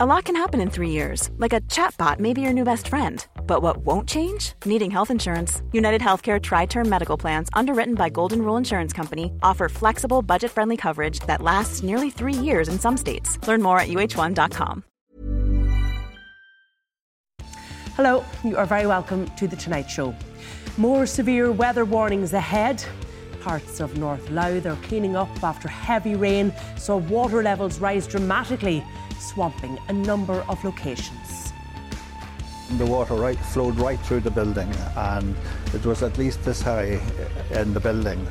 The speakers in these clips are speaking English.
A lot can happen in three years, like a chatbot may be your new best friend. But what won't change? Needing health insurance. United Healthcare Tri Term Medical Plans, underwritten by Golden Rule Insurance Company, offer flexible, budget friendly coverage that lasts nearly three years in some states. Learn more at uh1.com. Hello, you are very welcome to The Tonight Show. More severe weather warnings ahead. Parts of North Louth are cleaning up after heavy rain, saw water levels rise dramatically swamping a number of locations. The water right, flowed right through the building and it was at least this high in the building.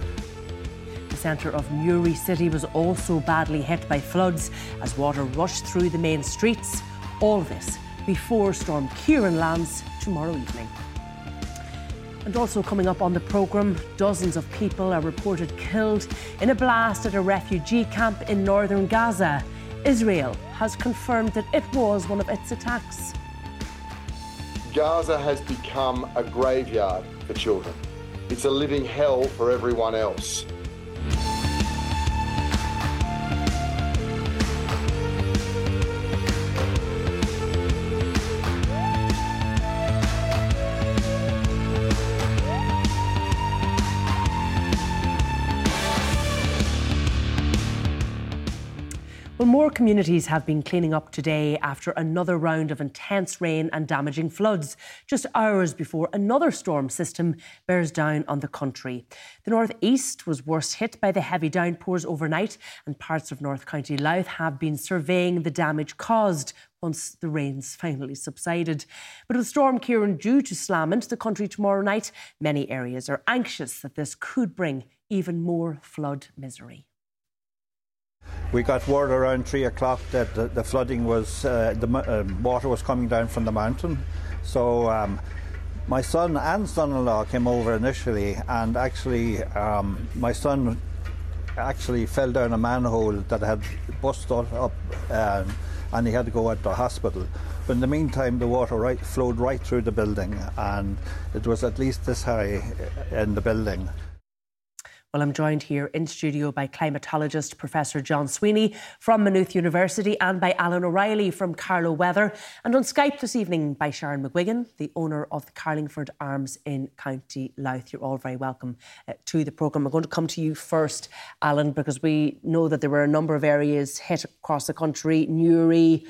The centre of Newry City was also badly hit by floods as water rushed through the main streets. All this before Storm Ciarán lands tomorrow evening. And also coming up on the programme, dozens of people are reported killed in a blast at a refugee camp in northern Gaza. Israel has confirmed that it was one of its attacks. Gaza has become a graveyard for children. It's a living hell for everyone else. Well, more communities have been cleaning up today after another round of intense rain and damaging floods, just hours before another storm system bears down on the country. The northeast was worst hit by the heavy downpours overnight, and parts of North County Louth have been surveying the damage caused once the rains finally subsided. But with Storm Ciarán due to slam into the country tomorrow night, many areas are anxious that this could bring even more flood misery. We got word around three o'clock that the, the flooding was, uh, the uh, water was coming down from the mountain. So um, my son and son-in-law came over initially, and actually um, my son actually fell down a manhole that had busted up, um, and he had to go out to hospital. But in the meantime, the water right, flowed right through the building, and it was at least this high in the building. Well, I'm joined here in studio by climatologist Professor John Sweeney from Maynooth University and by Alan O'Reilly from Carlow Weather. And on Skype this evening by Sharon McGuigan, the owner of the Carlingford Arms in County Louth. You're all very welcome uh, to the programme. I'm going to come to you first, Alan, because we know that there were a number of areas hit across the country Newry,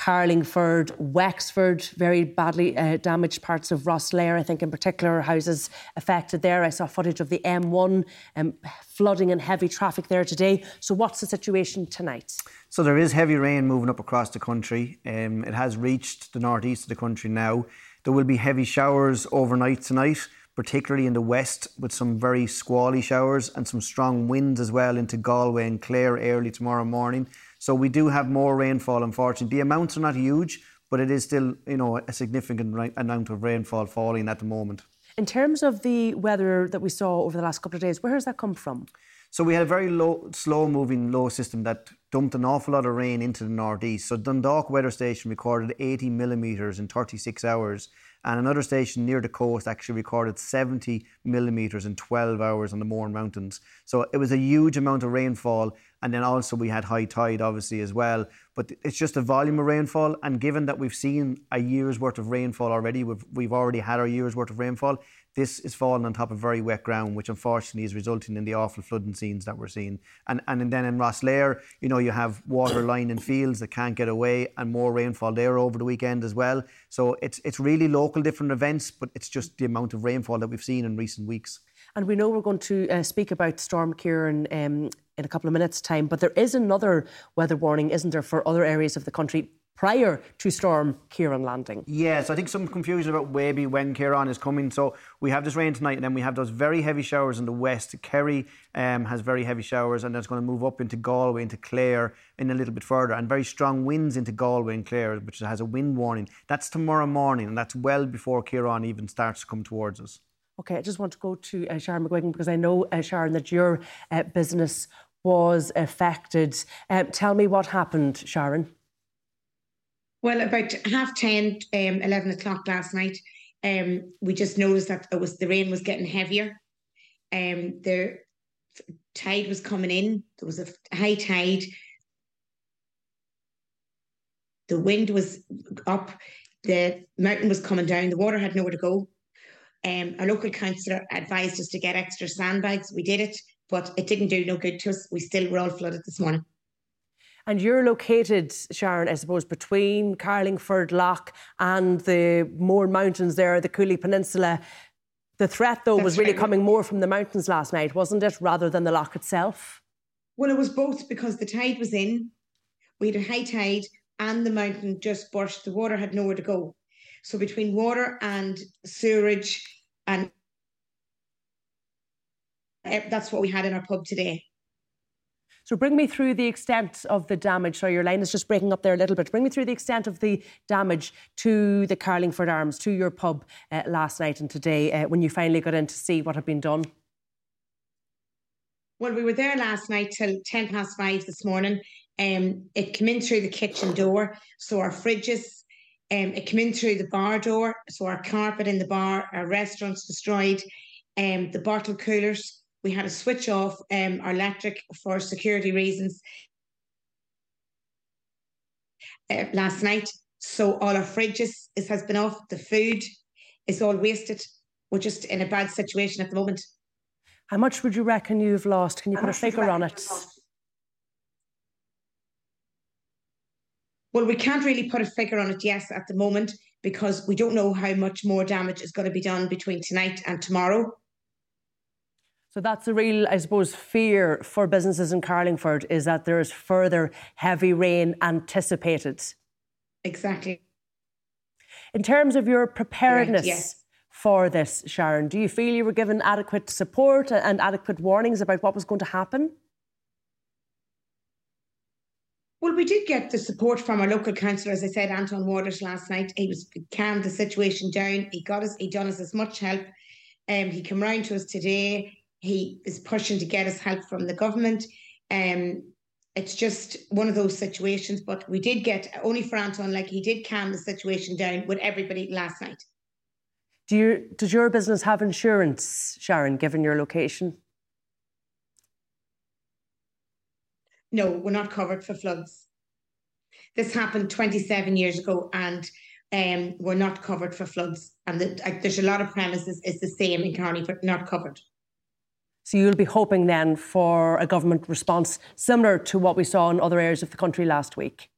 Carlingford, Wexford, very badly uh, damaged parts of Rosslare, I think in particular, houses affected there. I saw footage of the M1 um, flooding and heavy traffic there today. So, what's the situation tonight? So, there is heavy rain moving up across the country. Um, it has reached the northeast of the country now. There will be heavy showers overnight tonight particularly in the west, with some very squally showers and some strong winds as well into Galway and Clare early tomorrow morning. So we do have more rainfall, unfortunately. The amounts are not huge, but it is still, you know, a significant amount of rainfall falling at the moment. In terms of the weather that we saw over the last couple of days, where has that come from? So we had a very low, slow-moving low system that dumped an awful lot of rain into the northeast. So Dundalk Weather Station recorded 80 millimetres in 36 hours, and another station near the coast actually recorded 70 millimetres in 12 hours on the Mourne Mountains. So it was a huge amount of rainfall, and then also we had high tide, obviously, as well. But it's just a volume of rainfall. And given that we've seen a year's worth of rainfall already, we've, we've already had our year's worth of rainfall, this is falling on top of very wet ground, which unfortunately is resulting in the awful flooding scenes that we're seeing. And, and then in Rosslare, you know, you have water lining in fields that can't get away and more rainfall there over the weekend as well. So it's, it's really local different events, but it's just the amount of rainfall that we've seen in recent weeks. And we know we're going to uh, speak about Storm Ciarán um, in a couple of minutes' time, but there is another weather warning, isn't there, for other areas of the country prior to Storm Ciarán landing. Yes, I think some confusion about maybe when Ciarán is coming. So we have this rain tonight, and then we have those very heavy showers in the west. Kerry um, has very heavy showers, and that's going to move up into Galway, into Clare, in a little bit further, and very strong winds into Galway and Clare, which has a wind warning. That's tomorrow morning, and that's well before Ciarán even starts to come towards us. Okay, I just want to go to uh, Sharon McGuigan because I know, uh, Sharon, that your uh, business was affected. Um, tell me what happened, Sharon. Well, about half 10, um, 11 o'clock last night, um, we just noticed that it was the rain was getting heavier. Um, the tide was coming in. There was a high tide. The wind was up, the mountain was coming down, the water had nowhere to go. Um, our local councillor advised us to get extra sandbags. We did it, but it didn't do no good to us. We still were all flooded this morning. And you're located, Sharon, I suppose, between Carlingford Lough and the Mourne Mountains there, the Cooley Peninsula. The threat, though, That's was really right. coming more from the mountains last night, wasn't it, rather than the lough itself? Well, it was both because the tide was in. We had a high tide and the mountain just burst. The water had nowhere to go. So between water and sewerage and eh, that's what we had in our pub today. So bring me through the extent of the damage. Sorry, your line is just breaking up there a little bit. Bring me through the extent of the damage to the Carlingford Arms, to your pub uh, last night and today uh, when you finally got in to see what had been done. Well, we were there last night till 10 past five this morning. Um, it came in through the kitchen door. So our fridges, um, it came in through the bar door. So our carpet in the bar, our restaurants destroyed, um, the bottle coolers, we had to switch off um, our electric for security reasons uh, last night. So all our fridges is, has been off. The food is all wasted. We're just in a bad situation at the moment. How much would you reckon you've lost? Can you How put a figure on it? Well, we can't really put a figure on it, yes, at the moment, because we don't know how much more damage is going to be done between tonight and tomorrow. So that's a real, I suppose, fear for businesses in Carlingford is that there is further heavy rain anticipated. Exactly. In terms of your preparedness yes. for this, Sharon, do you feel you were given adequate support and adequate warnings about what was going to happen? Well, we did get the support from our local councillor, as I said, Anton Watters last night. He was calmed the situation down. He got us, he done us as much help. Um, he came round to us today he is pushing to get us help from the government. Um, it's just one of those situations. But we did get only for Anton, like he did calm the situation down with everybody last night. Do you, does your business have insurance, Sharon, given your location? No, we're not covered for floods. This happened 27 years ago, and um, we're not covered for floods. And the, there's a lot of premises is the same in Carney, but not covered. So you'll be hoping then for a government response similar to what we saw in other areas of the country last week?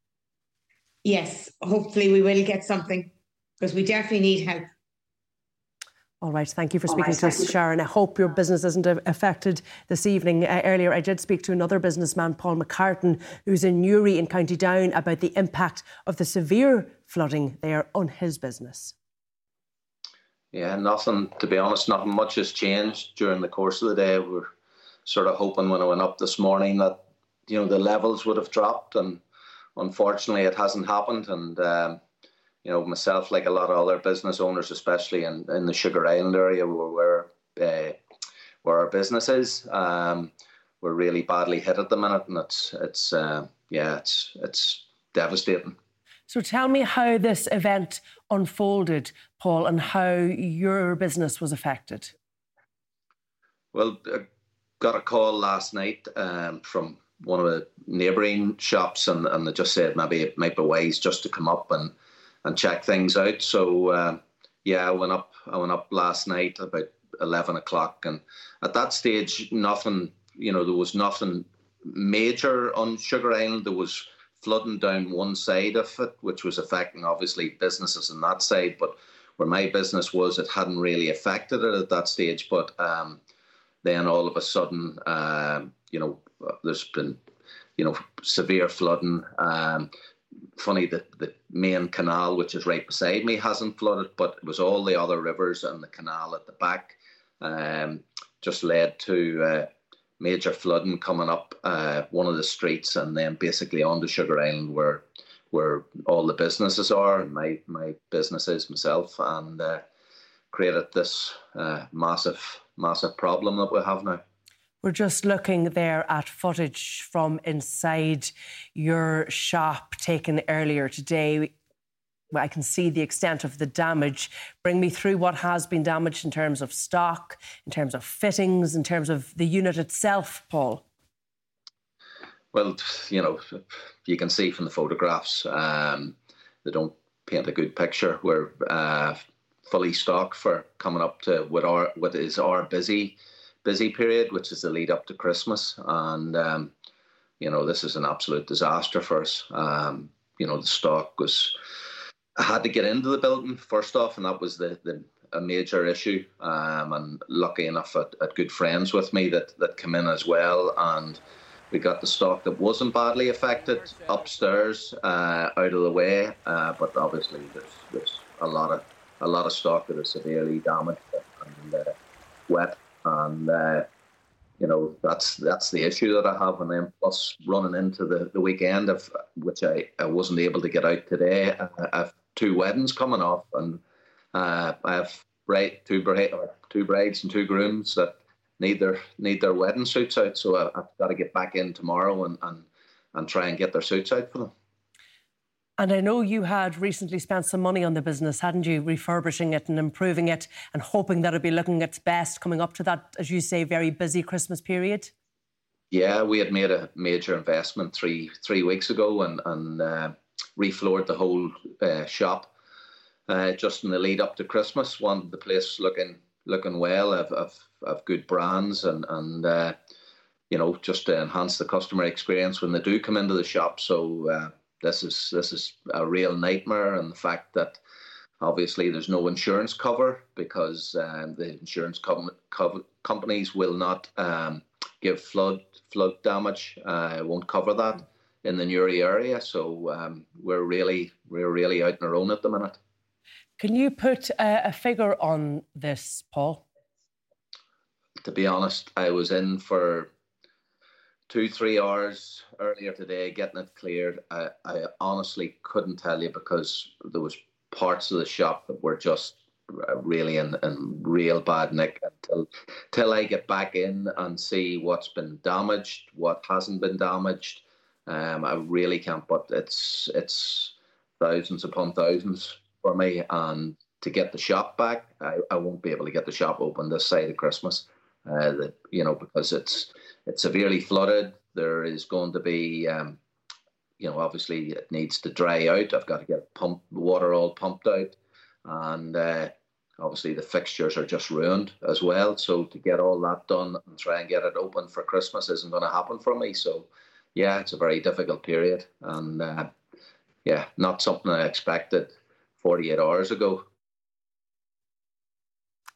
Yes, hopefully we will get something because we definitely need help. All right, thank you for speaking right, to us, Sharon. I hope your business isn't affected this evening. Uh, earlier, I did speak to another businessman, Paul McCartan, who's in Newry in County Down, about the impact of the severe flooding there on his business. Yeah, nothing, to be honest, nothing much has changed during the course of the day. We're sort of hoping when I went up this morning that, you know, the levels would have dropped and unfortunately it hasn't happened. And, um, you know, myself, like a lot of other business owners, especially in, in the Sugar Island area where, uh, where our business is, um, we're really badly hit at the minute and it's, it's uh, yeah, it's, it's devastating. So tell me how this event unfolded, Paul, and how your business was affected. Well, I got a call last night um, from one of the neighbouring shops, and, and they just said maybe it might be wise just to come up and, and check things out. So uh, yeah, I went up. I went up last night about eleven o'clock, and at that stage, nothing. You know, there was nothing major on Sugar Island. There was flooding down one side of it, which was affecting obviously businesses on that side. But where my business was, it hadn't really affected it at that stage. But um, then all of a sudden, um, you know, there's been, you know, severe flooding. Um, funny that the main canal, which is right beside me, hasn't flooded, but it was all the other rivers and the canal at the back. Um, just led to uh, major flooding coming up uh, one of the streets and then basically on the Sugar Island where where all the businesses are and my my business is myself and uh, created this uh, massive massive problem that we have now. We're just looking there at footage from inside your shop taken earlier today. I can see the extent of the damage. Bring me through what has been damaged in terms of stock, in terms of fittings, in terms of the unit itself, Paul. Well, you know, you can see from the photographs, um, they don't paint a good picture. We're uh, fully stocked for coming up to what our what is our busy busy period, which is the lead up to Christmas, and um, you know this is an absolute disaster for us. Um, you know the stock was. I had to get into the building first off, and that was the, the a major issue. Um, and lucky enough, at, at good friends with me that that come in as well, and we got the stock that wasn't badly affected upstairs, uh, out of the way. Uh, but obviously, there's, there's a lot of a lot of stock that is severely damaged and uh, wet, and uh, you know that's that's the issue that I have. And then plus running into the, the weekend of which I, I wasn't able to get out today. I, I have two weddings coming off, and uh, I have bride, two bride, two brides and two grooms that need their need their wedding suits out. So I, have got to get back in tomorrow and, and and try and get their suits out for them. And I know you had recently spent some money on the business, hadn't you, refurbishing it and improving it and hoping that it'd be looking its best coming up to that, as you say, very busy Christmas period? Yeah, we had made a major investment three three weeks ago and, and uh, refloored the whole uh, shop uh, just in the lead up to Christmas. Wanted the place looking looking well, of, of, of good brands and, and uh, you know, just to enhance the customer experience when they do come into the shop. So uh, this is this is a real nightmare, and the fact that obviously there's no insurance cover because um, the insurance com- co- companies will not um, give flood flood damage. Uh, won't cover that in the Newry area, so um, we're really we're really out on our own at the minute. Can you put a, a figure on this, Paul? To be honest, I was in for two, three hours earlier today getting it cleared. I, I honestly couldn't tell you because there was parts of the shop that were just really in, in real bad nick until till I get back in and see what's been damaged, what hasn't been damaged. Um, I really can't, but it's it's thousands upon thousands for me. And to get the shop back, I, I won't be able to get the shop open this side of Christmas. Uh, that you know because it's it's severely flooded. There is going to be, um, you know, obviously it needs to dry out. I've got to get pump water all pumped out, and uh, obviously the fixtures are just ruined as well. So to get all that done and try and get it open for Christmas isn't going to happen for me. So yeah, it's a very difficult period, and uh, yeah, not something I expected 48 hours ago.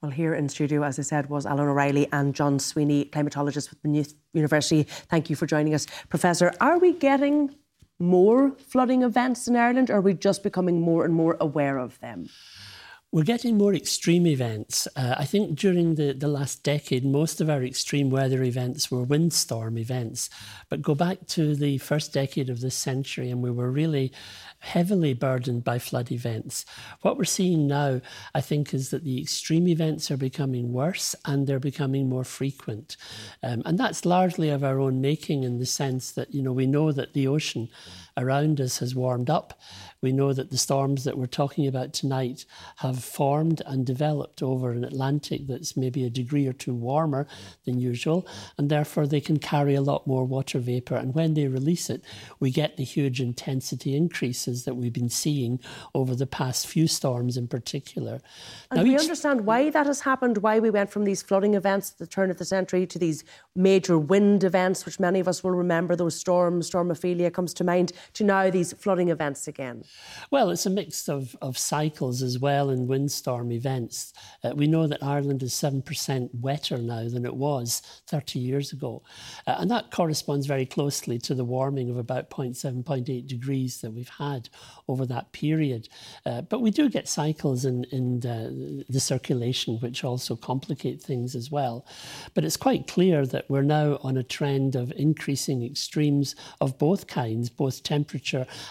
Well, here in studio, as I said, was Alan O'Reilly and John Sweeney, climatologist with Maynooth University. Thank you for joining us. Professor, are we getting more flooding events in Ireland, or are we just becoming more and more aware of them? We're getting more extreme events. Uh, I think during the, the last decade, most of our extreme weather events were windstorm events. But go back to the first decade of this century, and we were really heavily burdened by flood events. What we're seeing now, I think, is that the extreme events are becoming worse and they're becoming more frequent. Um, and that's largely of our own making in the sense that, you know, we know that the ocean around us has warmed up. We know that the storms that we're talking about tonight have formed and developed over an Atlantic that's maybe a degree or two warmer than usual, and therefore they can carry a lot more water vapour. And when they release it, we get the huge intensity increases that we've been seeing over the past few storms in particular. And now, we each... understand why that has happened, why we went from these flooding events at the turn of the century to these major wind events, which many of us will remember, those storms, Storm Ophelia comes to mind, to now these flooding events again. Well, it's a mix of, of cycles as well and windstorm events. Uh, we know that Ireland is 7% wetter now than it was 30 years ago. Uh, and that corresponds very closely to the warming of about 0.7, 0.8 degrees that we've had over that period. Uh, but we do get cycles in, in the, the circulation, which also complicate things as well. But it's quite clear that we're now on a trend of increasing extremes of both kinds, both temperature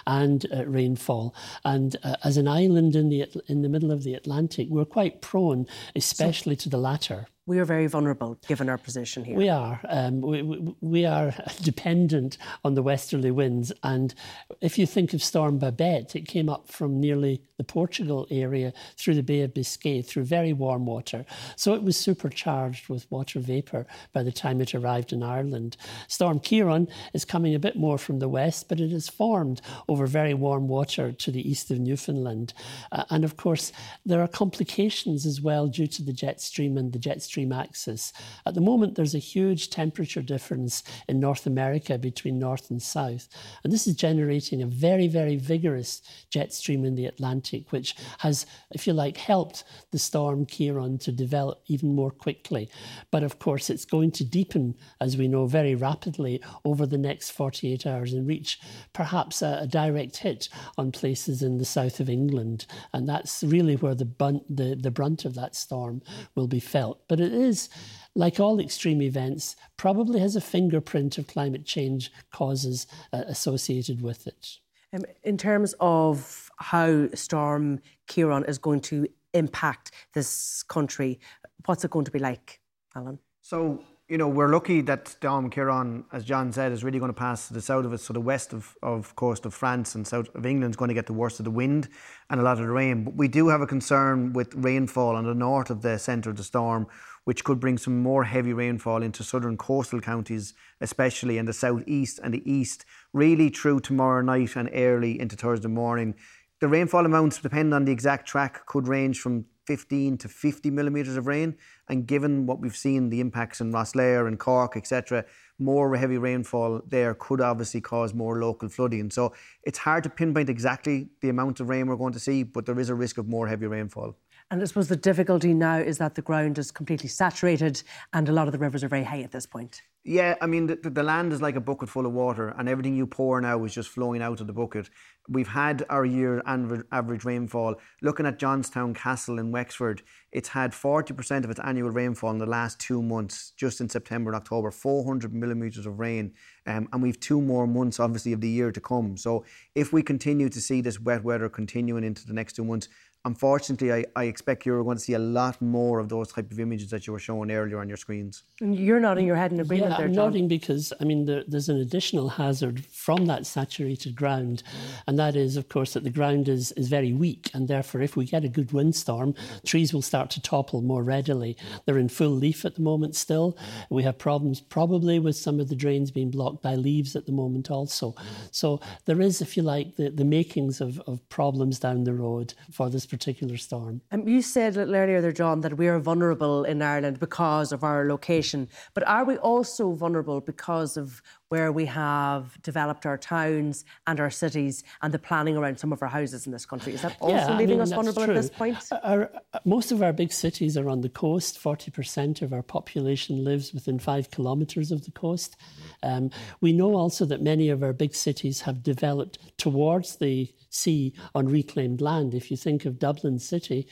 and uh, rainfall. And uh, as an island in the in the middle of the Atlantic, we're quite prone, especially so, to the latter. We are very vulnerable given our position here. We are. Um, we, we, are dependent on the westerly winds. And if you think of Storm Babet, it came up from nearly the Portugal area through the Bay of Biscay through very warm water. So it was supercharged with water vapour by the time it arrived in Ireland. Storm Ciarán is coming a bit more from the west, but it has formed over very warm water to the east of Newfoundland. Uh, and of course, there are complications as well due to the jet stream and the jet stream extreme axis. At the moment, there's a huge temperature difference in North America between north and south. And this is generating a very, very vigorous jet stream in the Atlantic, which has, if you like, helped the storm Ciarán to develop even more quickly. But of course, it's going to deepen, as we know, very rapidly over the next 48 hours and reach perhaps a, a direct hit on places in the south of England. And that's really where the, bun- the, the brunt of that storm will be felt. But it is, like all extreme events, probably has a fingerprint of climate change causes uh, associated with it. Um, in terms of how Storm Ciarán is going to impact this country, what's it going to be like, Alan? So you know, we're lucky that Storm Ciarán, as John said, is really going to pass to the south of us. So the west of, of coast of France and south of England is going to get the worst of the wind and a lot of the rain. But we do have a concern with rainfall on the north of the centre of the storm, which could bring some more heavy rainfall into southern coastal counties, especially in the southeast and the east, really through tomorrow night and early into Thursday morning. The rainfall amounts, depending on the exact track, could range from 15 to 50 millimetres of rain. And given what we've seen, the impacts in Rosslare and Cork, etc., more heavy rainfall there could obviously cause more local flooding. So it's hard to pinpoint exactly the amount of rain we're going to see, but there is a risk of more heavy rainfall. And I suppose the difficulty now is that the ground is completely saturated and a lot of the rivers are very high at this point. Yeah, I mean, the, the, land is like a bucket full of water, and everything you pour now is just flowing out of the bucket. We've had our year average rainfall. Looking at Johnstown Castle in Wexford, it's had 40% of its annual rainfall in the last two months, just in September and October, 400 millimetres of rain. Um, and we've two more months, obviously, of the year to come. So if we continue to see this wet weather continuing into the next two months, unfortunately, I, I expect you're going to see a lot more of those type of images that you were showing earlier on your screens. And you're nodding your head in agreement yeah, there, I'm John. nodding because, I mean, there, there's an additional hazard from that saturated ground, and that is, of course, that the ground is, is very weak, and therefore, if we get a good windstorm, trees will start to topple more readily. They're in full leaf at the moment still. We have problems probably with some of the drains being blocked by leaves at the moment also. So there is, if you like, the, the makings of, of problems down the road for this particular storm. Um, you said a little earlier there, John, that we are vulnerable in Ireland because of our location. But are we also vulnerable because of where we have developed our towns and our cities and the planning around some of our houses in this country. Is that also yeah, leaving I mean, us vulnerable true. at this point? Our, most of our big cities are on the coast. 40% of our population lives within five kilometres of the coast. Um, we know also that many of our big cities have developed towards the sea on reclaimed land. If you think of Dublin City,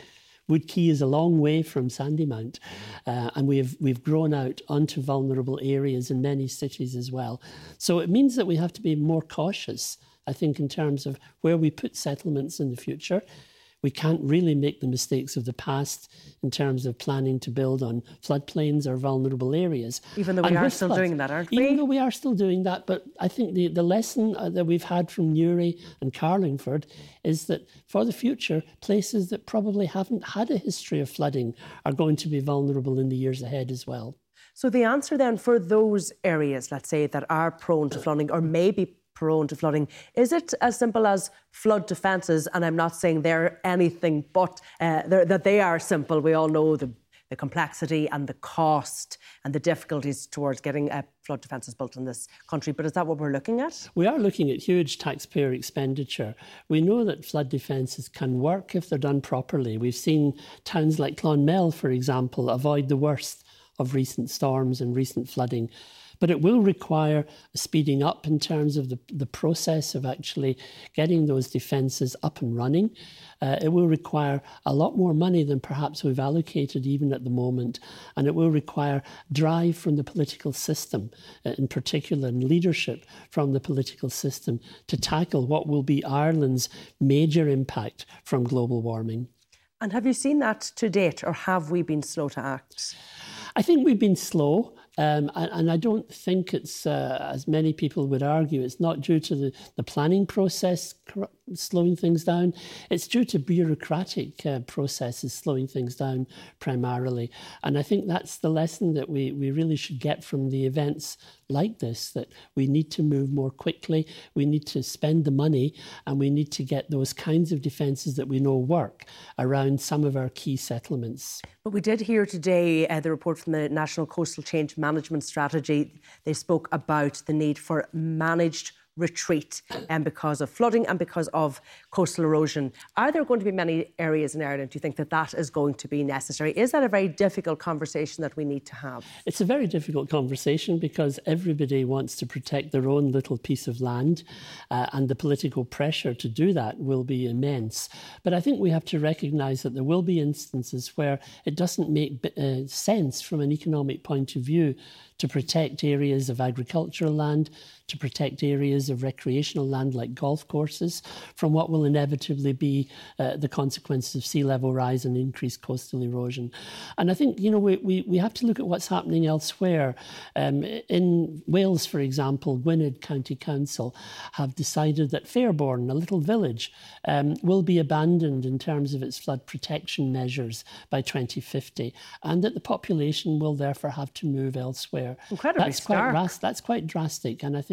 Wood Quay is a long way from Sandymount, uh, and we've we've grown out onto vulnerable areas in many cities as well. So it means that we have to be more cautious, I think, in terms of where we put settlements in the future we can't really make the mistakes of the past in terms of planning to build on floodplains or vulnerable areas. Even though we and are still floods, doing that, aren't we? Even though we are still doing that, but I think the, the lesson uh, that we've had from Newry and Carlingford is that for the future, places that probably haven't had a history of flooding are going to be vulnerable in the years ahead as well. So the answer then for those areas, let's say, that are prone to flooding or maybe prone to flooding. Is it as simple as flood defences? And I'm not saying they're anything but uh, they're, that they are simple. We all know the, the complexity and the cost and the difficulties towards getting uh, flood defences built in this country. But is that what we're looking at? We are looking at huge taxpayer expenditure. We know that flood defences can work if they're done properly. We've seen towns like Clonmel, for example, avoid the worst of recent storms and recent flooding. But it will require speeding up in terms of the, the process of actually getting those defences up and running. Uh, it will require a lot more money than perhaps we've allocated even at the moment. And it will require drive from the political system, uh, in particular, and leadership from the political system to tackle what will be Ireland's major impact from global warming. And have you seen that to date, or have we been slow to act? I think we've been slow. Um, and, and, I don't think it's, uh, as many people would argue, it's not due to the, the planning process slowing things down. It's due to bureaucratic uh, processes slowing things down primarily. And I think that's the lesson that we, we really should get from the events like this that we need to move more quickly, we need to spend the money, and we need to get those kinds of defences that we know work around some of our key settlements. But we did hear today uh, the report from the National Coastal Change Management Strategy. They spoke about the need for managed retreat um, because of flooding and because of coastal erosion. Are there going to be many areas in Ireland, do you think, that that is going to be necessary? Is that a very difficult conversation that we need to have? It's a very difficult conversation because everybody wants to protect their own little piece of land, uh, and the political pressure to do that will be immense. But I think we have to recognise that there will be instances where it doesn't make uh, sense from an economic point of view to protect areas of agricultural land, to protect areas of recreational land like golf courses from what will inevitably be uh, the consequences of sea level rise and increased coastal erosion. And I think, you know, we, we, we have to look at what's happening elsewhere. Um, in Wales, for example, Gwynedd County Council have decided that Fairbourne, a little village, um, will be abandoned in terms of its flood protection measures by 2050 and that the population will therefore have to move elsewhere. Incredibly that's stark. quite that's quite drastic, and I think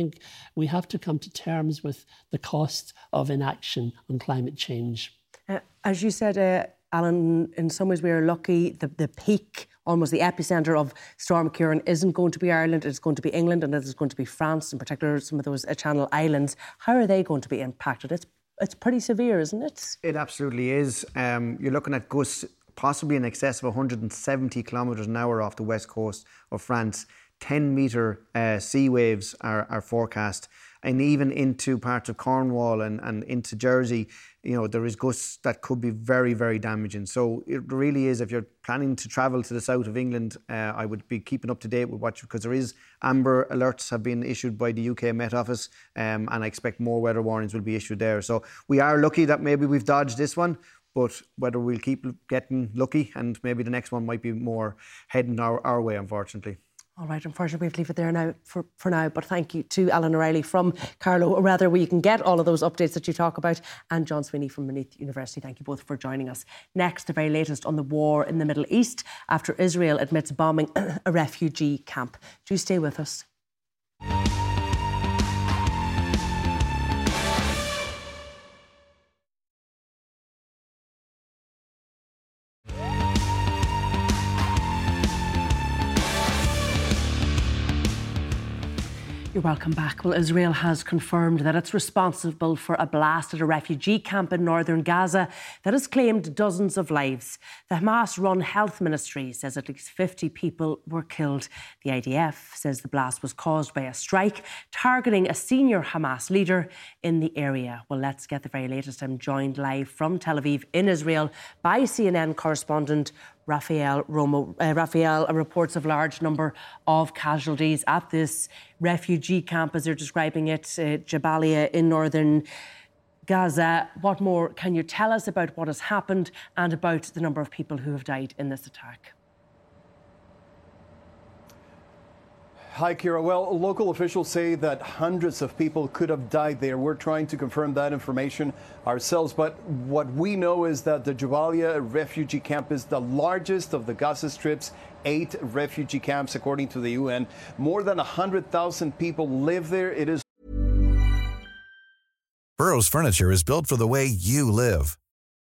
we have to come to terms with the cost of inaction on climate change. Uh, as you said, uh, Alan, in some ways we are lucky. The, the peak, almost the epicentre of Storm Ciarán, isn't going to be Ireland. It's going to be England, and it's going to be France, in particular, some of those uh, Channel Islands. How are they going to be impacted? It's it's pretty severe, isn't it? It absolutely is. Um, you're looking at gusts possibly in excess of 170 kilometres an hour off the west coast of France. 10 metre uh, sea waves are, are forecast. And even into parts of Cornwall and, and into Jersey, you know, there is gusts that could be very, very damaging. So it really is, if you're planning to travel to the south of England, uh, I would be keeping up to date with what, because there is amber alerts have been issued by the UK Met Office, um, and I expect more weather warnings will be issued there. So we are lucky that maybe we've dodged this one, but whether we'll keep getting lucky and maybe the next one might be more heading our, our way, unfortunately. All right, unfortunately, we have to leave it there now for, for now. But thank you to Alan O'Reilly from Carlow, or rather, where you can get all of those updates that you talk about, and John Sweeney from Maynooth University. Thank you both for joining us. Next, the very latest on the war in the Middle East after Israel admits bombing a refugee camp. Do stay with us. You're welcome back. Well, Israel has confirmed that it's responsible for a blast at a refugee camp in northern Gaza that has claimed dozens of lives. The Hamas run health ministry says at least 50 people were killed. The IDF says the blast was caused by a strike targeting a senior Hamas leader in the area. Well, let's get the very latest. I'm joined live from Tel Aviv in Israel by CNN correspondent Rafael Romo. Uh, Rafael reports of large number of casualties at this refugee camp, as they're describing it, uh, Jabalia in northern Gaza. What more can you tell us about what has happened and about the number of people who have died in this attack? Hi, Ciara. Well, local officials say that hundreds of people could have died there. We're trying to confirm that information ourselves. But what we know is that the Jabalia refugee camp is the largest of the Gaza Strip's eight refugee camps, according to the UN. More than 100,000 people live there. It is. Burrow's Furniture is built for the way you live.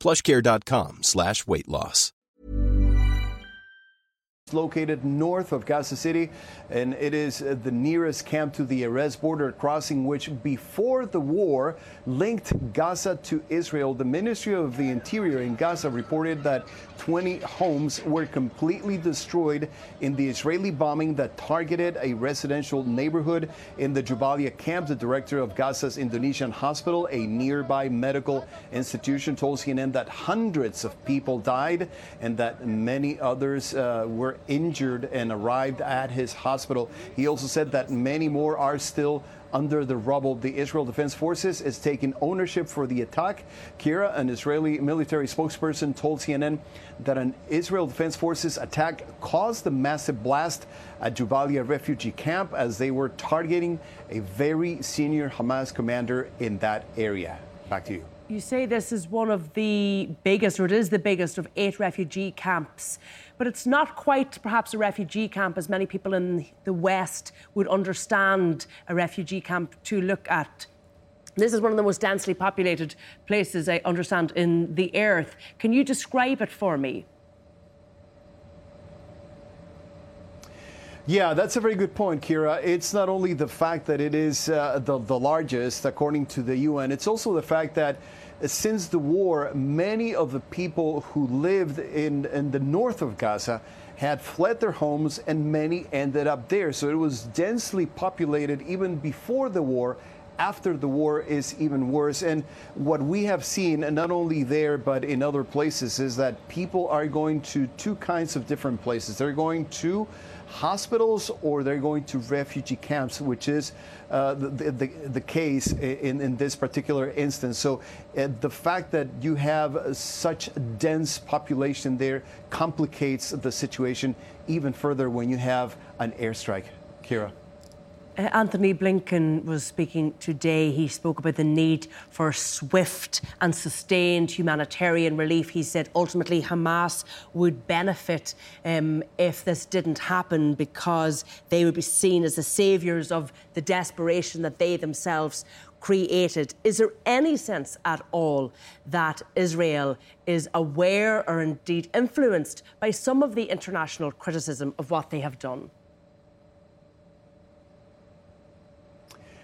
plushcare.com slash weight loss. located north of Gaza City, and it is the nearest camp to the Erez border crossing, which before the war linked Gaza to Israel. The Ministry of the Interior in Gaza reported that 20 homes were completely destroyed in the Israeli bombing that targeted a residential neighborhood in the Jabalia camp. The director of Gaza's Indonesian hospital, a nearby medical institution, told CNN that hundreds of people died and that many others uh, were injured and arrived at his hospital. He also said that many more are still under the rubble. The Israel Defense Forces is taking ownership for the attack. Ciara, an Israeli military spokesperson, told CNN that an Israel Defense Forces attack caused the massive blast at Jabalia refugee camp as they were targeting a very senior Hamas commander in that area. Back to you. You say this is one of the biggest, or it is the biggest, of eight refugee camps but it's not quite perhaps a refugee camp as many people in the West would understand a refugee camp to look at. This is one of the most densely populated places, I understand, in the earth. Can you describe it for me? Yeah, that's a very good point, Ciara. It's not only the fact that it is uh, the, the largest, according to the UN, it's also the fact that since the war, many of the people who lived in, in the north of Gaza had fled their homes and many ended up there. So it was densely populated even before the war. After the war is even worse. And what we have seen, not only there but in other places, is that people are going to two kinds of different places. They're going to hospitals or they're going to refugee camps, which is uh, the, the, the, case in, in this particular instance. So uh, the fact that you have such dense population there complicates the situation even further when you have an airstrike. Ciara. Uh, Antony Blinken was speaking today. He spoke about the need for swift and sustained humanitarian relief. He said ultimately Hamas would benefit um, if this didn't happen because they would be seen as the saviours of the desperation that they themselves created. Is there any sense at all that Israel is aware or indeed influenced by some of the international criticism of what they have done?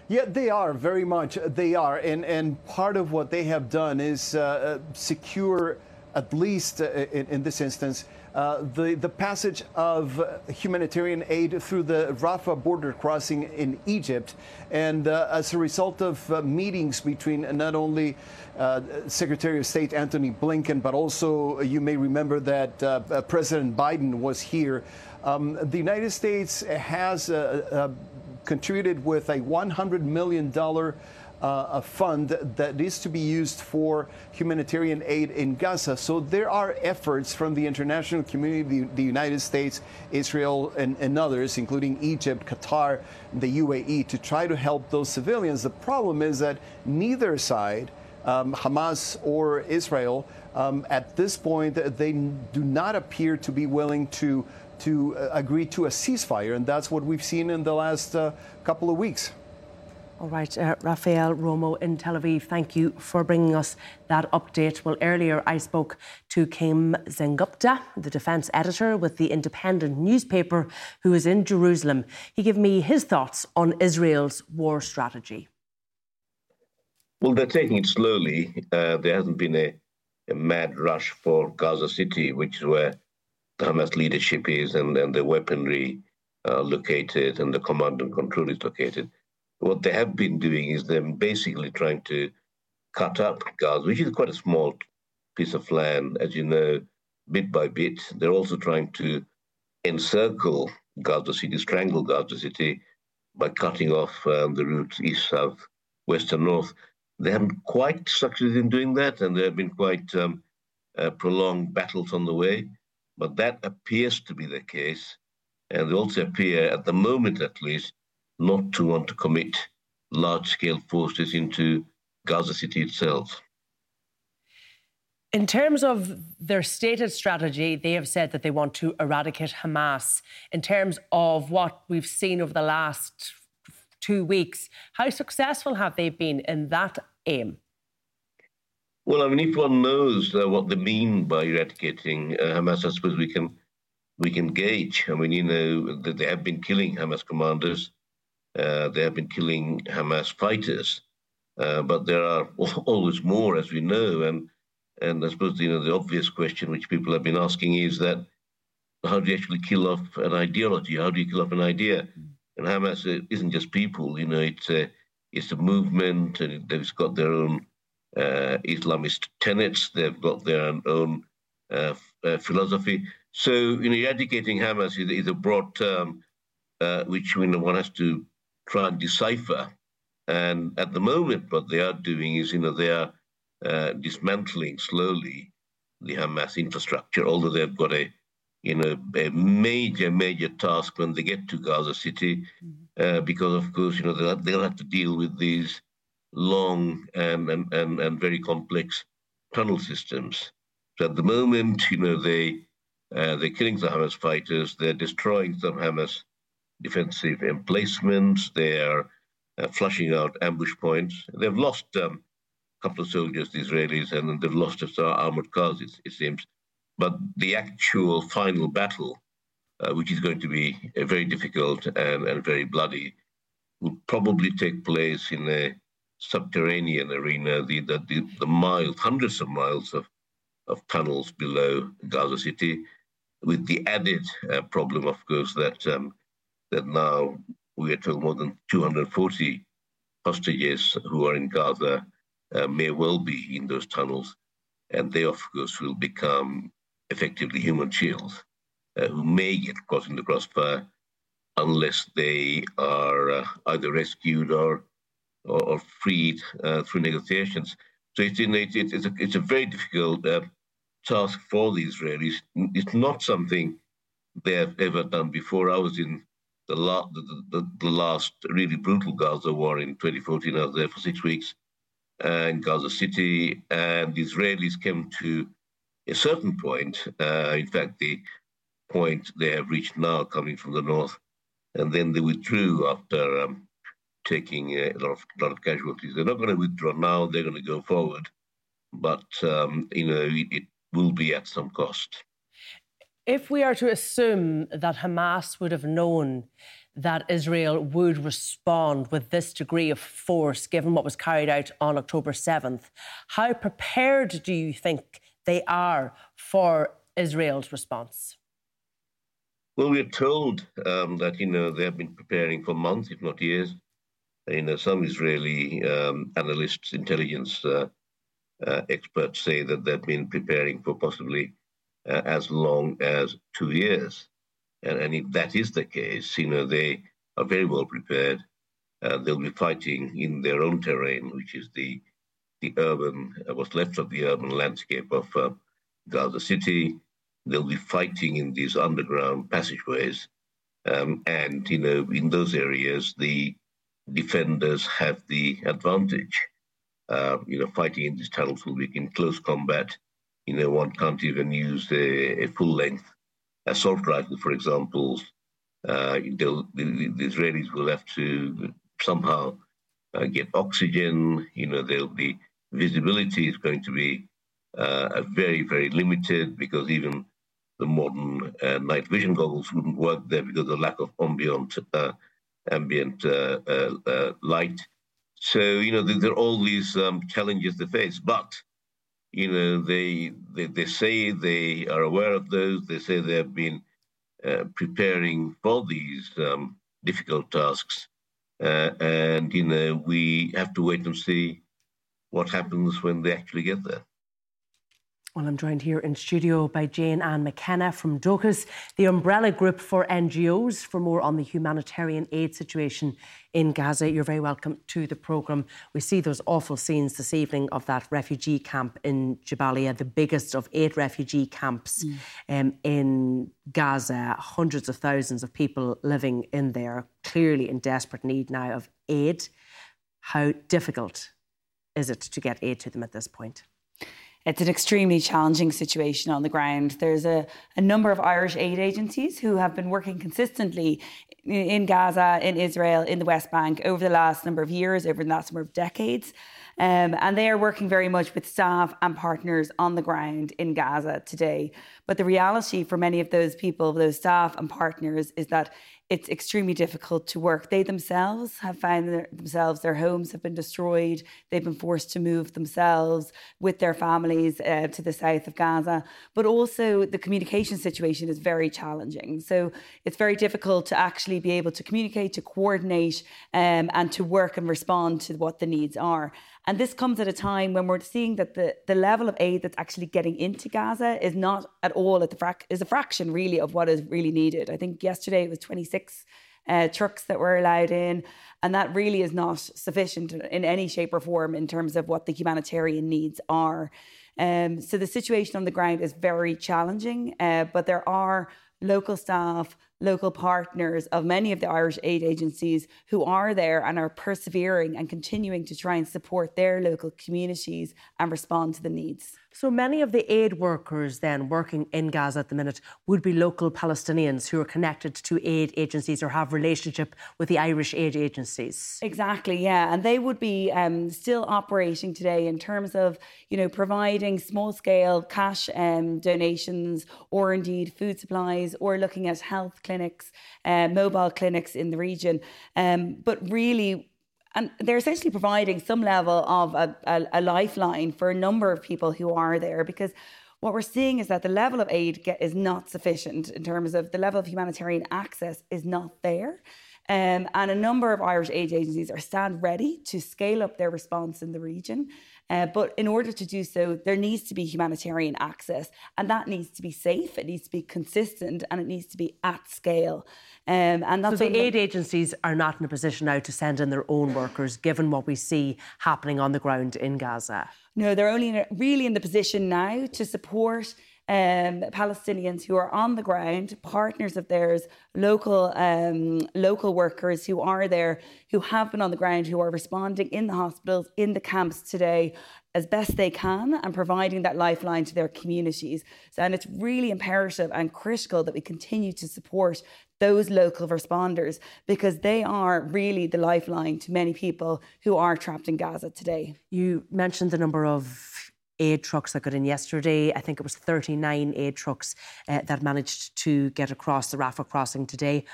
Yeah, they are very much. They are, and and part of what they have done is uh, uh secure, at least uh, in, in, this instance, uh, the the passage of humanitarian aid through the Rafah border crossing in Egypt, and uh, as a result of uh, meetings between not only Secretary of State Antony Blinken, but also you may remember that President Biden was here. Um, the United States has contributed with a $100 million uh, a fund that is to be used for humanitarian aid in Gaza. So there are efforts from the international community, the, the United States, Israel, and, and, others, including Egypt, Qatar, the UAE, to try to help those civilians. The problem is that neither side, um, Hamas or Israel, um, at this point, they do not appear to be willing to to uh, agree to a ceasefire, and that's what we've seen in the last uh, couple of weeks. All right, uh, Rafael Romo in Tel Aviv, thank you for bringing us that update. Well, earlier I spoke to Kim Sengupta, the defence editor with the Independent newspaper, who is in Jerusalem. He gave me his thoughts on Israel's war strategy. Well, they're taking it slowly. Uh, there hasn't been a, a, mad rush for Gaza City, which is where Hamas leadership is and, and the weaponry uh, located and the command and control is located. What they have been doing is them basically trying to cut up Gaza, which is quite a small piece of land, as you know, bit by bit. They're also trying to encircle Gaza City, strangle Gaza City by cutting off um, the routes east, south, west, and north. They haven't quite succeeded in doing that, and there have been quite um, uh, prolonged battles on the way. But that appears to be the case. And they also appear, at the moment at least, not to want to commit large scale forces into Gaza City itself. In terms of their stated strategy, they have said that they want to eradicate Hamas. In terms of what we've seen over the last two weeks. How successful have they been in that aim? Well, I mean, if one knows uh, what they mean by eradicating uh, Hamas, I suppose we can we can gauge. I mean, you know, that they have been killing Hamas commanders, uh, they have been killing Hamas fighters, uh, but there are always more, as we know. And and I suppose you know the obvious question which people have been asking is that how do you actually kill off an ideology? How do you kill off an idea? And Hamas isn't just people, you know, it's a it's a movement, and they've got their own uh, Islamist tenets. They've got their own uh, uh, philosophy. So, you know, eradicating Hamas is, is a broad term uh, which you know, one has to try and decipher. And at the moment, what they are doing is, you know, they are uh, dismantling slowly the Hamas infrastructure, although they've got a, you know, a major, major task when they get to Gaza City, mm-hmm. uh, because of course, you know, they'll, they'll have to deal with these long and, and, and, and very complex tunnel systems. So at the moment, you know, they uh, they're killing the Hamas fighters. They're destroying some Hamas defensive emplacements. They're uh, flushing out ambush points. They've lost um, a couple of soldiers, the Israelis, and they've lost armored cars, it, it, seems. But the actual final battle, uh, which is going to be uh, very difficult and, and very bloody, will probably take place in a subterranean arena, the, the, the, the miles, hundreds of miles of, of tunnels below Gaza City, with the added uh, problem, of course, that um, that now we are told more than 240 hostages who are in Gaza uh, may well be in those tunnels, and they, of course, will become effectively human shields uh, who may get caught in the crossfire unless they are uh, either rescued or or, or freed uh, through negotiations. So it's, in, it's, it's, a, it's a very difficult uh, task for the Israelis. It's not something they have ever done before. I was in the, la- the, the, the, last really brutal Gaza war in 2014. I was there for six weeks uh, in Gaza City, and the Israelis came to a certain point. Uh, in fact, the point they have reached now, coming from the north, and then they withdrew after um, taking a lot of, lot of casualties. They're not going to withdraw now. They're going to go forward, but um, you know it, it will be at some cost. If we are to assume that Hamas would have known that Israel would respond with this degree of force, given what was carried out on October 7th, how prepared do you think they are for Israel's response? Well, we're told um, that you know they have been preparing for months, if not years you know, some Israeli um, analysts, intelligence uh, uh, experts say that they've been preparing for possibly uh, as long as two years. And, and, if that is the case, you know, they are very well prepared. Uh, they'll be fighting in their own terrain, which is the the urban, uh, what's left of the urban landscape of uh, Gaza City. They'll be fighting in these underground passageways. Um, and, you know, in those areas, the defenders have the advantage. Uh, you know, fighting in these tunnels will be in close combat. You know, one can't even use a, a full-length assault rifle, for example. Uh, the, the, Israelis will have to somehow uh, get oxygen. You know, there'll be visibility is going to be uh, very, very limited because even the modern uh, night vision goggles wouldn't work there because of the lack of ambient uh, ambient uh, uh, uh, light. So you know there, are all these um, challenges they face, but you know they, they they say they are aware of those. They say they have been preparing for these um, difficult tasks, and you know we have to wait and see what happens when they actually get there. Well, I'm joined here in studio by Jane Ann McKenna from Dóchas, the umbrella group for NGOs, for more on the humanitarian aid situation in Gaza. You're very welcome to the programme. We see those awful scenes this evening of that refugee camp in Jabalia, the biggest of eight refugee camps mm. um, in Gaza. Hundreds of thousands of people living in there, clearly in desperate need now of aid. How difficult is it to get aid to them at this point? It's an extremely challenging situation on the ground. There's a, a number of Irish aid agencies who have been working consistently in Gaza, in Israel, in the West Bank over the last number of years, over the last number of decades. Um, and they are working very much with staff and partners on the ground in Gaza today. But the reality for many of those people, those staff and partners, is that it's extremely difficult to work. They themselves have found their, themselves, their homes have been destroyed. They've been forced to move themselves with their families uh, to the south of Gaza. But also, the communication situation is very challenging. So it's very difficult to actually be able to communicate, to coordinate, um, and to work and respond to what the needs are. And this comes at a time when we're seeing that the, the level of aid that's actually getting into Gaza is not at all at the frac- is a fraction really of what is really needed. I think yesterday it was 26 uh, trucks that were allowed in, and that really is not sufficient in any shape or form in terms of what the humanitarian needs are. Um, so the situation on the ground is very challenging, uh, but there are local staff local partners of many of the Irish aid agencies who are there and are persevering and continuing to try and support their local communities and respond to the needs. So many of the aid workers then working in Gaza at the minute would be local Palestinians who are connected to aid agencies or have relationship with the Irish aid agencies. Exactly, yeah, and they would be um, still operating today in terms of you know providing small scale cash um, donations or indeed food supplies or looking at health clinics, uh, mobile clinics in the region. Um, but really, and they're essentially providing some level of a, a, a, lifeline for a number of people who are there because what we're seeing is that the level of aid get, is not sufficient in terms of the level of humanitarian access is not there. Um, and a number of Irish aid agencies are stand ready to scale up their response in the region. Uh, but in order to do so, there needs to be humanitarian access, and that needs to be safe, it needs to be consistent, and it needs to be at scale. Um, and that's so the aid agencies are not in a position now to send in their own workers, given what we see happening on the ground in Gaza. No, they're only in a, really in the position now to support um, Palestinians who are on the ground, partners of theirs, local um, local workers who are there, who have been on the ground, who are responding in the hospitals, in the camps today as best they can and providing that lifeline to their communities. So, and it's really imperative and critical that we continue to support those local responders because they are really the lifeline to many people who are trapped in Gaza today. You mentioned the number of aid trucks that got in yesterday. I think it was 39 aid trucks uh, that managed to get across the Rafah crossing today.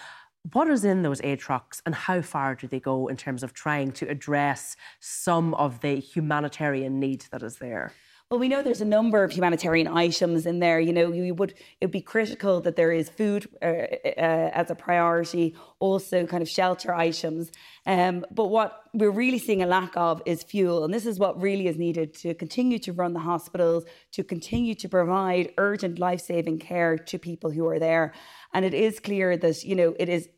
What is in those aid trucks and how far do they go in terms of trying to address some of the humanitarian need that is there? Well, we know there's a number of humanitarian items in there. You know, you would it would be critical that there is food uh, uh, as a priority, also kind of shelter items. Um, but what we're really seeing a lack of is fuel, and this is what really is needed to continue to run the hospitals, to continue to provide urgent life saving care to people who are there. And it is clear that, you know, it is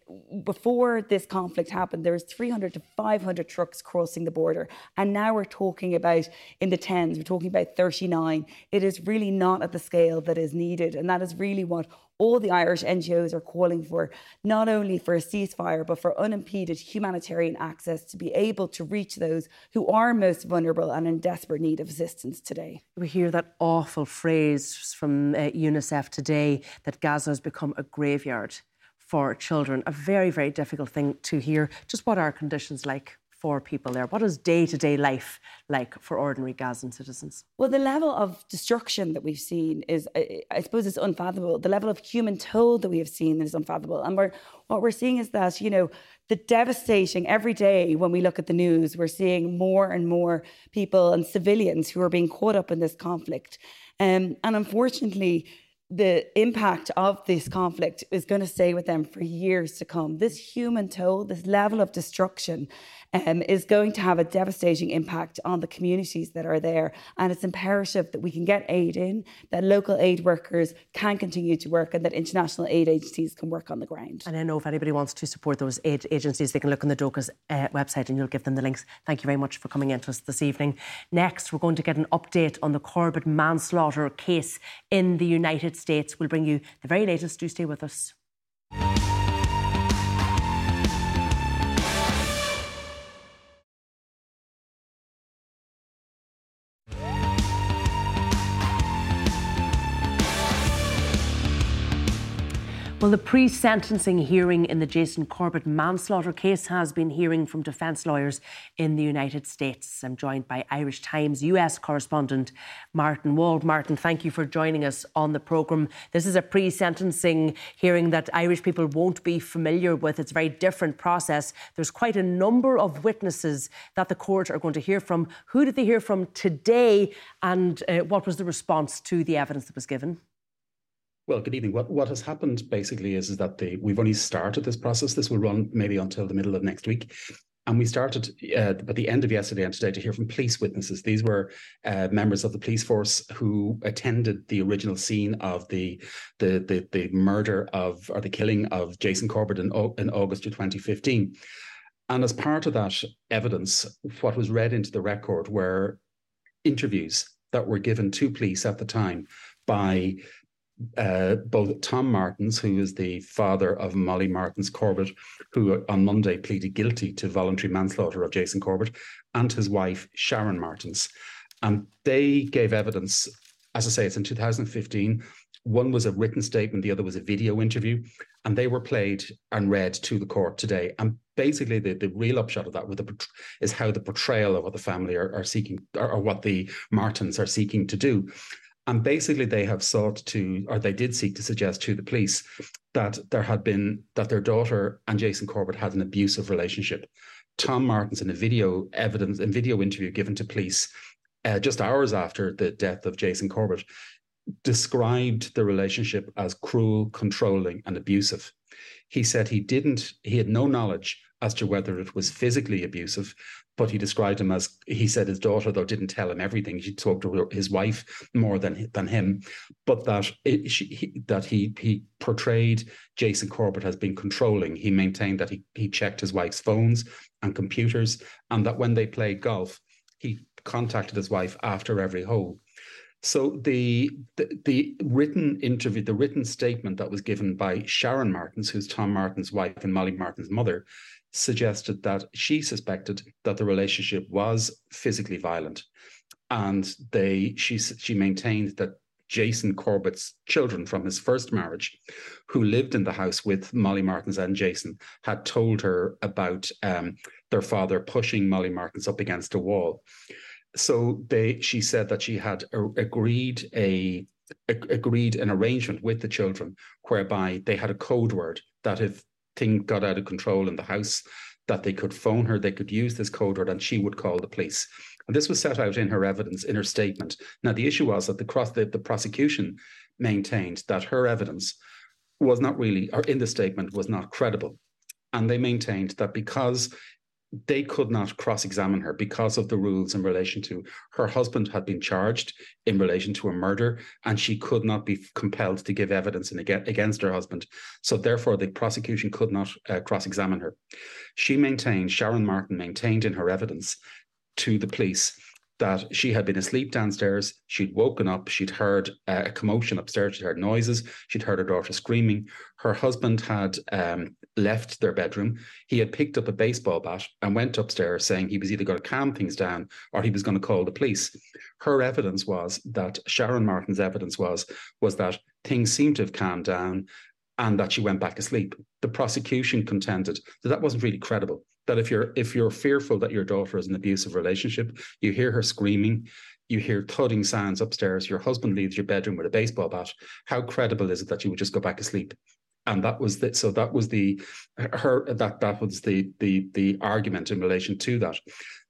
before this conflict happened, there was 300 to 500 trucks crossing the border. And now we're talking about in the tens, we're talking about 39. It is really not at the scale that is needed. And that is really what all the Irish NGOs are calling for, not only for a ceasefire, but for unimpeded humanitarian access to be able to reach those who are most vulnerable and in desperate need of assistance today. We hear that awful phrase from uh, UNICEF today that Gaza has become a graveyard for children. A very, very difficult thing to hear. Just what are conditions like for people there? What is day to day life like for ordinary Gazan citizens? Well, the level of destruction that we've seen is, I suppose, it's unfathomable. The level of human toll that we have seen is unfathomable. And we're, what we're seeing is that, you know, the devastating every day when we look at the news, we're seeing more and more people and civilians who are being caught up in this conflict. Um, and unfortunately, the impact of this conflict is going to stay with them for years to come. This human toll, this level of destruction, um, is going to have a devastating impact on the communities that are there. And it's imperative that we can get aid in, that local aid workers can continue to work, and that international aid agencies can work on the ground. And I know if anybody wants to support those aid agencies, they can look on the Dóchas uh, website and you'll give them the links. Thank you very much for coming in to us this evening. Next, we're going to get an update on the Corbett manslaughter case in the United States. We'll bring you the very latest. Do stay with us. Well, the pre sentencing hearing in the Jason Corbett manslaughter case has been hearing from defence lawyers in the United States. I'm joined by Irish Times US correspondent Martin Wall. Martin, thank you for joining us on the programme. This is a pre sentencing hearing that Irish people won't be familiar with. It's a very different process. There's quite a number of witnesses that the court are going to hear from. Who did they hear from today, and uh, what was the response to the evidence that was given? Well, good evening. What what has happened basically is, is that the, we've only started this process. This will run maybe until the middle of next week. And we started uh, at the end of yesterday and today to hear from police witnesses. These were uh, members of the police force who attended the original scene of the, the the the, murder of or the killing of Jason Corbett in, in August of 2015. And as part of that evidence, what was read into the record were interviews that were given to police at the time by uh, both Tom Martens, who is the father of Molly Martens Corbett, who on Monday pleaded guilty to voluntary manslaughter of Jason Corbett, and his wife, Sharon Martens. And they gave evidence, as I say, it's in 2015. One was a written statement, the other was a video interview, and they were played and read to the court today. And basically, the, the real upshot of that the, is how the portrayal of what the family are, are seeking, or, or what the Martens are seeking to do. And basically, they have sought to, or they did seek to suggest to the police that there had been, that their daughter and Jason Corbett had an abusive relationship. Tom Martens, in a video evidence, in video interview given to police uh, just hours after the death of Jason Corbett, described the relationship as cruel, controlling, and abusive. He said he didn't, he had no knowledge as to whether it was physically abusive, but he described him as he said his daughter though didn't tell him everything. She talked to his wife more than than him, but that it, she, he, that he he portrayed Jason Corbett as being controlling. He maintained that he he checked his wife's phones and computers, and that when they played golf, he contacted his wife after every hole. So the, the, the written interview, the written statement that was given by Sharon Martens, who's Tom Martens' wife and Molly Martens' mother, suggested that she suspected that the relationship was physically violent, and they she she maintained that Jason Corbett's children from his first marriage, who lived in the house with Molly Martens and Jason, had told her about um, their father pushing Molly Martens up against a wall. So they, she said that she had a, agreed a, a agreed an arrangement with the children whereby they had a code word that if thing got out of control in the house, that they could phone her, they could use this code word, and she would call the police. And this was set out in her evidence, in her statement. Now, the issue was that the cross the, the prosecution maintained that her evidence was not really, or in the statement, was not credible. And they maintained that because they could not cross examine her because of the rules in relation to her husband had been charged in relation to a murder and she could not be compelled to give evidence in, against her husband. So, therefore, the prosecution could not uh, cross examine her. She maintained, Sharon Martin maintained in her evidence to the police that she had been asleep downstairs. She'd woken up. She'd heard uh, a commotion upstairs. She'd heard noises. She'd heard her daughter screaming. Her husband had um, left their bedroom. He had picked up a baseball bat and went upstairs saying he was either going to calm things down or he was going to call the police. Her evidence was that Sharon Martens' evidence was was that things seemed to have calmed down and that she went back asleep. The prosecution contended that that wasn't really credible. That if you're if you're fearful that your daughter is in an abusive relationship, you hear her screaming, you hear thudding sounds upstairs, your husband leaves your bedroom with a baseball bat. How credible is it that you would just go back to sleep? and that was the so that was the her that that was the the the argument in relation to that.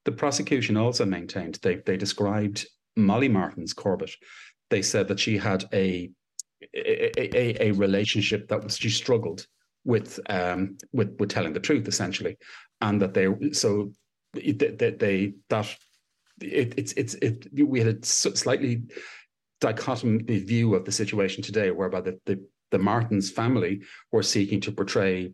The prosecution also maintained they they described Molly Martens Corbett. They said that she had a a, a, a relationship that was she struggled with um with with telling the truth essentially, and that they so that they, they that it, it's it's it we had a slightly dichotomy view of the situation today, whereby the, the the Martens family were seeking to portray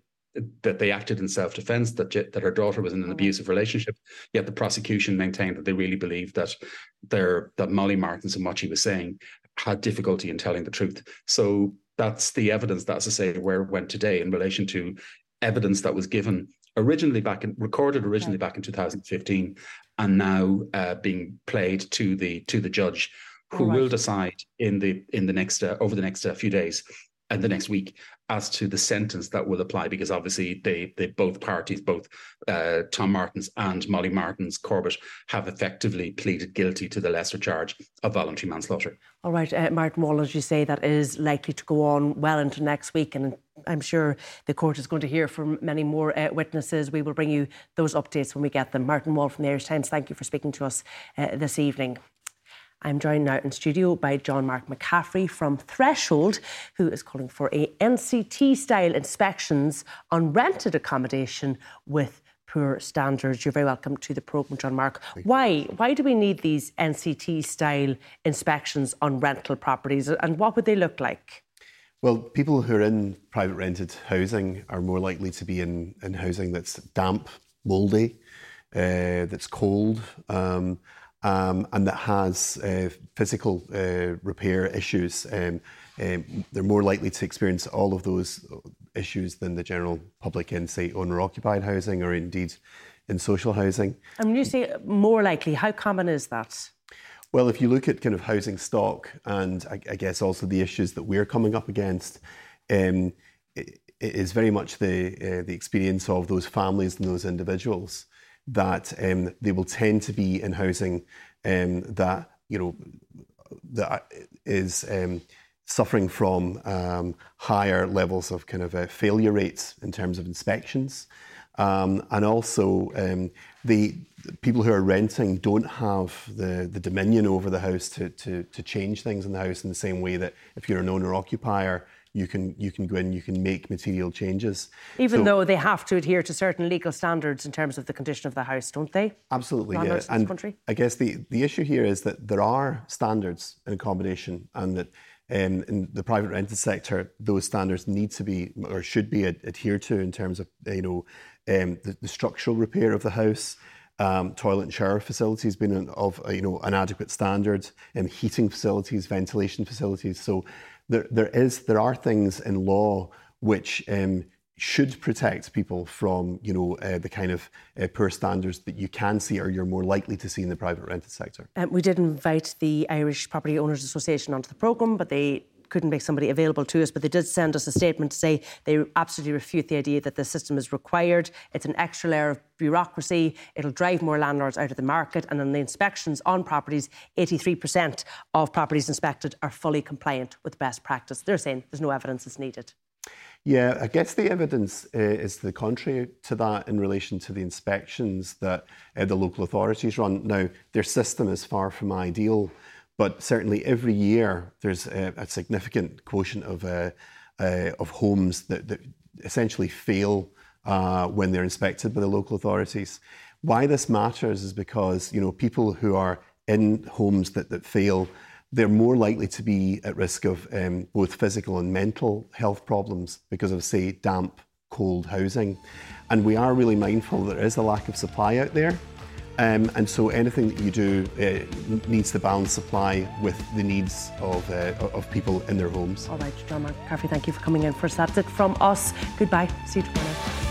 that they acted in self-defense, that that her daughter was in an mm-hmm. abusive relationship. Yet the prosecution maintained that they really believed that their that Molly Martens and what she was saying had difficulty in telling the truth. So that's the evidence That's I say, where it went today in relation to evidence that was given originally back in recorded originally back in 2015 and now uh, being played to the to the judge who right. will decide in the in the next uh, over the next uh, few days in the next week as to the sentence that will apply, because obviously they, they both parties, both uh, Tom Martens and Molly Martens Corbett, have effectively pleaded guilty to the lesser charge of voluntary manslaughter. All right, uh, Martin Wall, as you say, that is likely to go on well into next week, and I'm sure the court is going to hear from many more uh, witnesses. We will bring you those updates when we get them. Martin Wall from the Irish Times, thank you for speaking to us uh, this evening. I'm joined now in studio by John Mark McCaffrey from Threshold, who is calling for a NCT style inspections on rented accommodation with poor standards. You're very welcome to the programme, John Mark. Why? Why do we need these NCT style inspections on rental properties and what would they look like? Well, people who are in private rented housing are more likely to be in, in housing that's damp, mouldy, uh, that's cold. Um, um, and that has uh, physical uh, repair issues, um, um, they're more likely to experience all of those issues than the general public in, say, owner occupied housing or indeed in social housing. And when you say more likely, how common is that? Well, if you look at kind of housing stock and I, I guess also the issues that we're coming up against, um, it, it is very much the, uh, the experience of those families and those individuals that um, they will tend to be in housing um, that you know that is um, suffering from um, higher levels of kind of uh, failure rates in terms of inspections, um, and also um, the people who are renting don't have the, the dominion over the house to, to, to change things in the house in the same way that if you're an owner occupier you can you can go in, you can make material changes. Even so, though they have to adhere to certain legal standards in terms of the condition of the house, don't they? Absolutely, yeah. And country? I guess the, the issue here is that there are standards in accommodation and that um, in the private rented sector, those standards need to be or should be ad- adhered to in terms of you know um, the, the, structural repair of the house. Um, toilet and shower facilities being of you know an adequate standard, and um, heating facilities, ventilation facilities. So there, there is there are things in law which um, should protect people from you know uh, the kind of uh, poor standards that you can see or you're more likely to see in the private rented sector. Um, we did invite the Irish Property Owners Association onto the programme, but they couldn't make somebody available to us, but they did send us a statement to say they absolutely refute the idea that the system is required. It's an extra layer of bureaucracy. It'll drive more landlords out of the market. And on the inspections on properties, 83% of properties inspected are fully compliant with best practice. They're saying there's no evidence is needed. Yeah, I guess the evidence uh, is the contrary to that in relation to the inspections that uh, the local authorities run. Now, their system is far from ideal. But certainly every year there's a, a significant quotient of, uh, uh, of homes that, that essentially fail uh, when they're inspected by the local authorities. Why this matters is because you know people who are in homes that, that fail, they're more likely to be at risk of um, both physical and mental health problems because of, say, damp, cold housing. And we are really mindful there is a lack of supply out there. Um, and so anything that you do uh, needs to balance supply with the needs of, uh, of people in their homes. All right, John McCaffrey, thank you for coming in for us. That's it from us. Goodbye. See you tomorrow.